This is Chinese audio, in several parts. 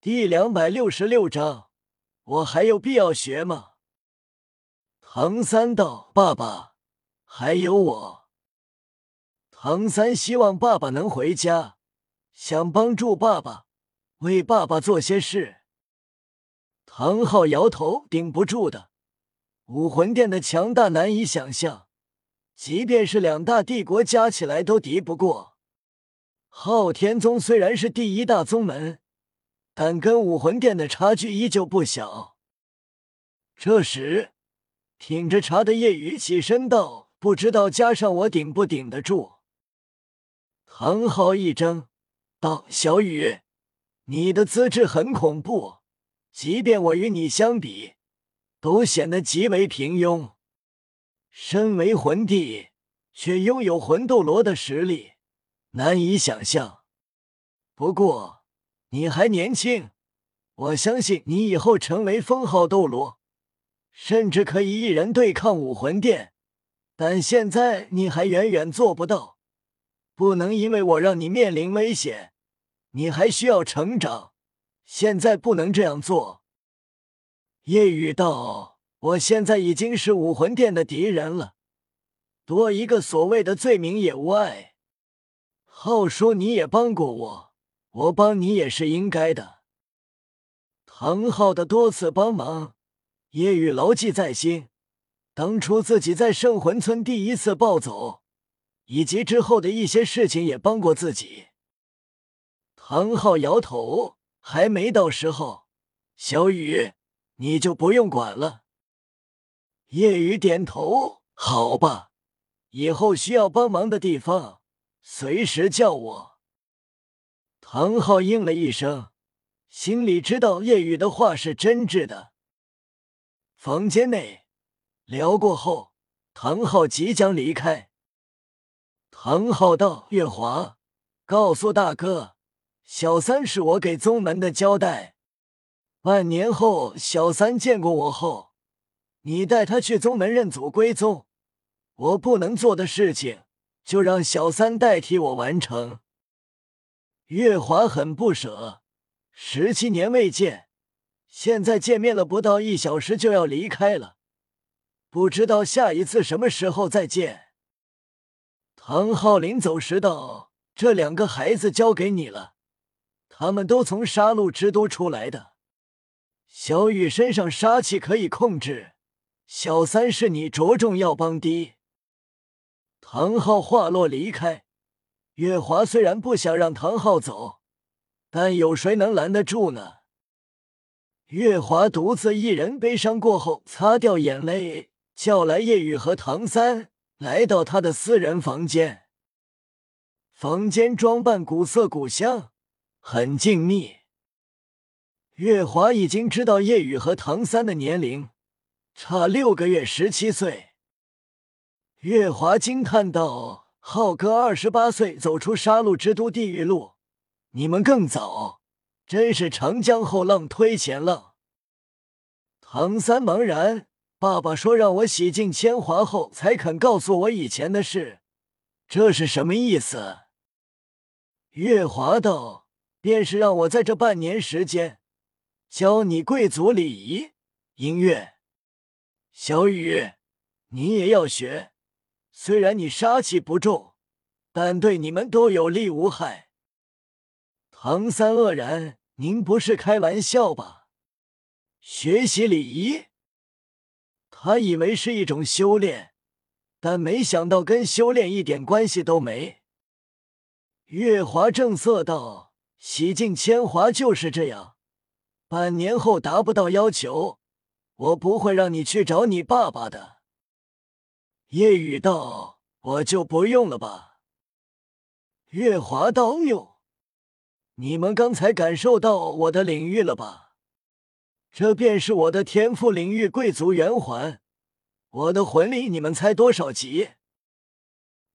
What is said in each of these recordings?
第两百六十六章，我还有必要学吗？唐三道：“爸爸，还有我。”唐三希望爸爸能回家，想帮助爸爸，为爸爸做些事。唐昊摇头：“顶不住的，武魂殿的强大难以想象，即便是两大帝国加起来都敌不过。昊天宗虽然是第一大宗门。”但跟武魂殿的差距依旧不小。这时，挺着茶的夜雨起身道：“不知道加上我顶不顶得住？”唐昊一怔，道：“小雨，你的资质很恐怖，即便我与你相比，都显得极为平庸。身为魂帝，却拥有魂斗罗的实力，难以想象。不过……”你还年轻，我相信你以后成为封号斗罗，甚至可以一人对抗武魂殿。但现在你还远远做不到，不能因为我让你面临危险，你还需要成长。现在不能这样做。夜雨道：“我现在已经是武魂殿的敌人了，多一个所谓的罪名也无碍。”浩说：“你也帮过我。”我帮你也是应该的。唐昊的多次帮忙，叶雨牢记在心。当初自己在圣魂村第一次暴走，以及之后的一些事情，也帮过自己。唐昊摇头，还没到时候。小雨，你就不用管了。叶雨点头，好吧，以后需要帮忙的地方，随时叫我。唐昊应了一声，心里知道叶雨的话是真挚的。房间内聊过后，唐昊即将离开。唐昊道：“月华，告诉大哥，小三是我给宗门的交代。半年后，小三见过我后，你带他去宗门认祖归宗。我不能做的事情，就让小三代替我完成。”月华很不舍，十七年未见，现在见面了不到一小时就要离开了，不知道下一次什么时候再见。唐昊临走时道：“这两个孩子交给你了，他们都从杀戮之都出来的。小雨身上杀气可以控制，小三是你着重要帮的。”唐昊话落离开。月华虽然不想让唐昊走，但有谁能拦得住呢？月华独自一人悲伤过后，擦掉眼泪，叫来夜雨和唐三，来到他的私人房间。房间装扮古色古香，很静谧。月华已经知道夜雨和唐三的年龄，差六个月，十七岁。月华惊叹道。浩哥二十八岁走出杀戮之都地狱路，你们更早，真是长江后浪推前浪。唐三茫然，爸爸说让我洗尽铅华后才肯告诉我以前的事，这是什么意思？月华道，便是让我在这半年时间教你贵族礼仪、音乐。小雨，你也要学。虽然你杀气不重，但对你们都有利无害。唐三愕然：“您不是开玩笑吧？学习礼仪？”他以为是一种修炼，但没想到跟修炼一点关系都没。月华正色道：“洗尽铅华就是这样。半年后达不到要求，我不会让你去找你爸爸的。”夜雨道：“我就不用了吧。”月华道：“哟，你们刚才感受到我的领域了吧？这便是我的天赋领域贵族圆环。我的魂力，你们猜多少级？”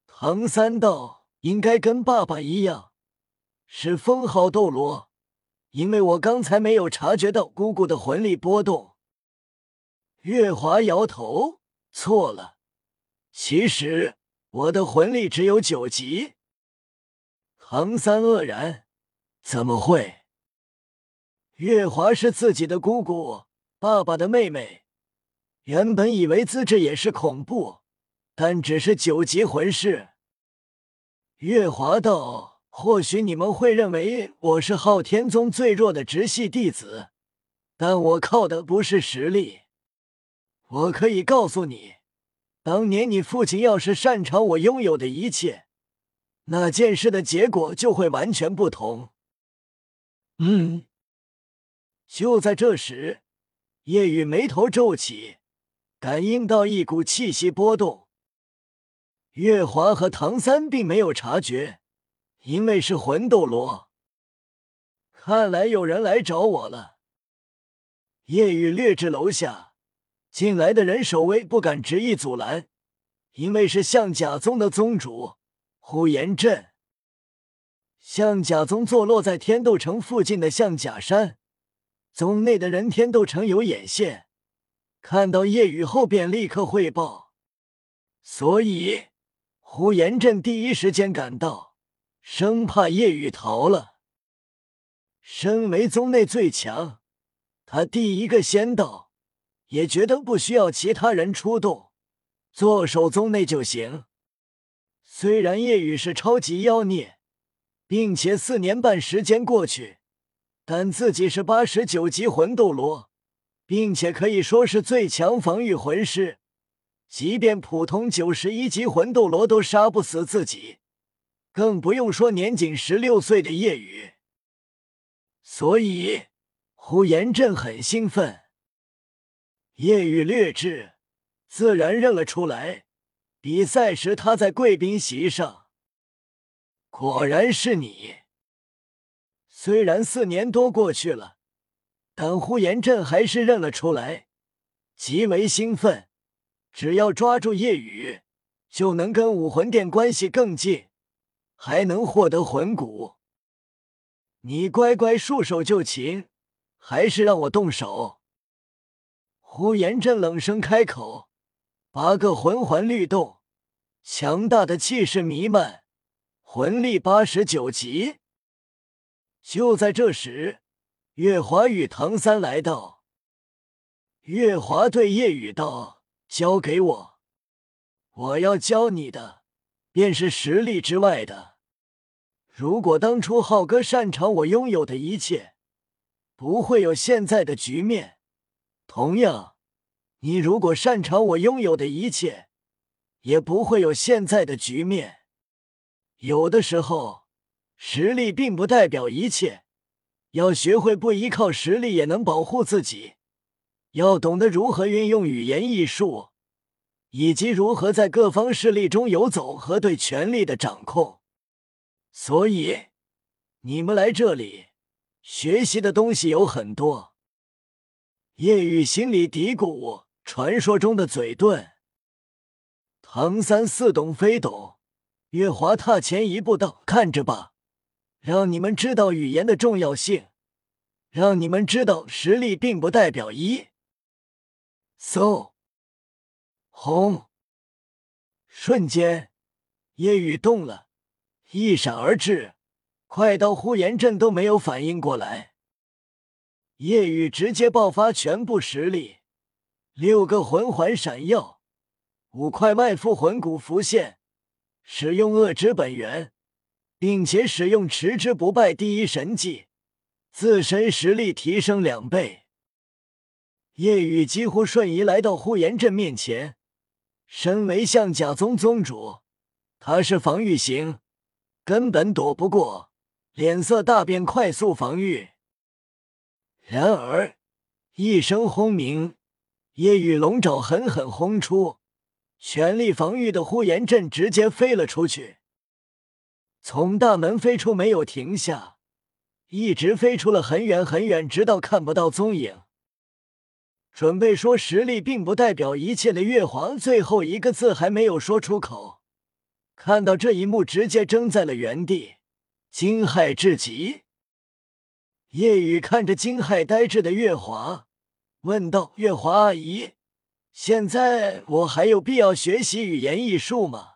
唐三道：“应该跟爸爸一样，是封号斗罗，因为我刚才没有察觉到姑姑的魂力波动。”月华摇头：“错了。”其实我的魂力只有九级。唐三愕然，怎么会？月华是自己的姑姑，爸爸的妹妹。原本以为资质也是恐怖，但只是九级魂师。月华道：“或许你们会认为我是昊天宗最弱的直系弟子，但我靠的不是实力。我可以告诉你，当年你父亲要是擅长我拥有的一切，那件事的结果就会完全不同。”嗯。就在这时，夜雨眉头皱起，感应到一股气息波动。月华和唐三并没有察觉，因为是魂斗罗。看来有人来找我了。夜雨掠至楼下，进来的人守卫不敢执意阻拦，因为是象甲宗的宗主呼延震。象甲宗坐落在天斗城附近的象甲山。宗内的人天斗城有眼线，看到叶雨后便立刻汇报，所以呼延震第一时间赶到，生怕叶雨逃了。身为宗内最强，他第一个先到，也觉得不需要其他人出动，坐守宗内就行。虽然夜雨是超级妖孽，并且四年半时间过去。但自己是八十九级魂斗罗，并且可以说是最强防御魂师，即便普通九十一级魂斗罗都杀不死自己，更不用说年仅十六岁的夜雨。所以，呼延震很兴奋。夜雨略智，自然认了出来。比赛时他在贵宾席上，果然是你。虽然四年多过去了，但呼延震还是认了出来，极为兴奋。只要抓住夜雨，就能跟武魂殿关系更近，还能获得魂骨。你乖乖束手就擒，还是让我动手？呼延震冷声开口，八个魂环律动，强大的气势弥漫，魂力八十九级。就在这时，月华与唐三来到。月华对夜雨道：“交给我，我要教你的便是实力之外的。如果当初浩哥擅长我拥有的一切，不会有现在的局面。同样，你如果擅长我拥有的一切，也不会有现在的局面。有的时候。”实力并不代表一切，要学会不依靠实力也能保护自己，要懂得如何运用语言艺术，以及如何在各方势力中游走和对权力的掌控。所以，你们来这里学习的东西有很多。叶雨心里嘀咕：传说中的嘴遁。唐三似懂非懂，月华踏前一步道：“看着吧。”让你们知道语言的重要性，让你们知道实力并不代表一。嗖，轰！瞬间，夜雨动了，一闪而至，快到呼延震都没有反应过来。夜雨直接爆发全部实力，六个魂环闪耀，五块外附魂骨浮现，使用恶之本源。并且使用持之不败第一神技，自身实力提升两倍。夜雨几乎瞬移来到呼延震面前。身为象甲宗宗主，他是防御型，根本躲不过，脸色大变，快速防御。然而一声轰鸣，夜雨龙爪狠狠轰出，全力防御的呼延震直接飞了出去。从大门飞出，没有停下，一直飞出了很远很远，直到看不到踪影。准备说实力并不代表一切的月华，最后一个字还没有说出口，看到这一幕，直接怔在了原地，惊骇至极。夜雨看着惊骇呆滞的月华，问道：“月华阿姨，现在我还有必要学习语言艺术吗？”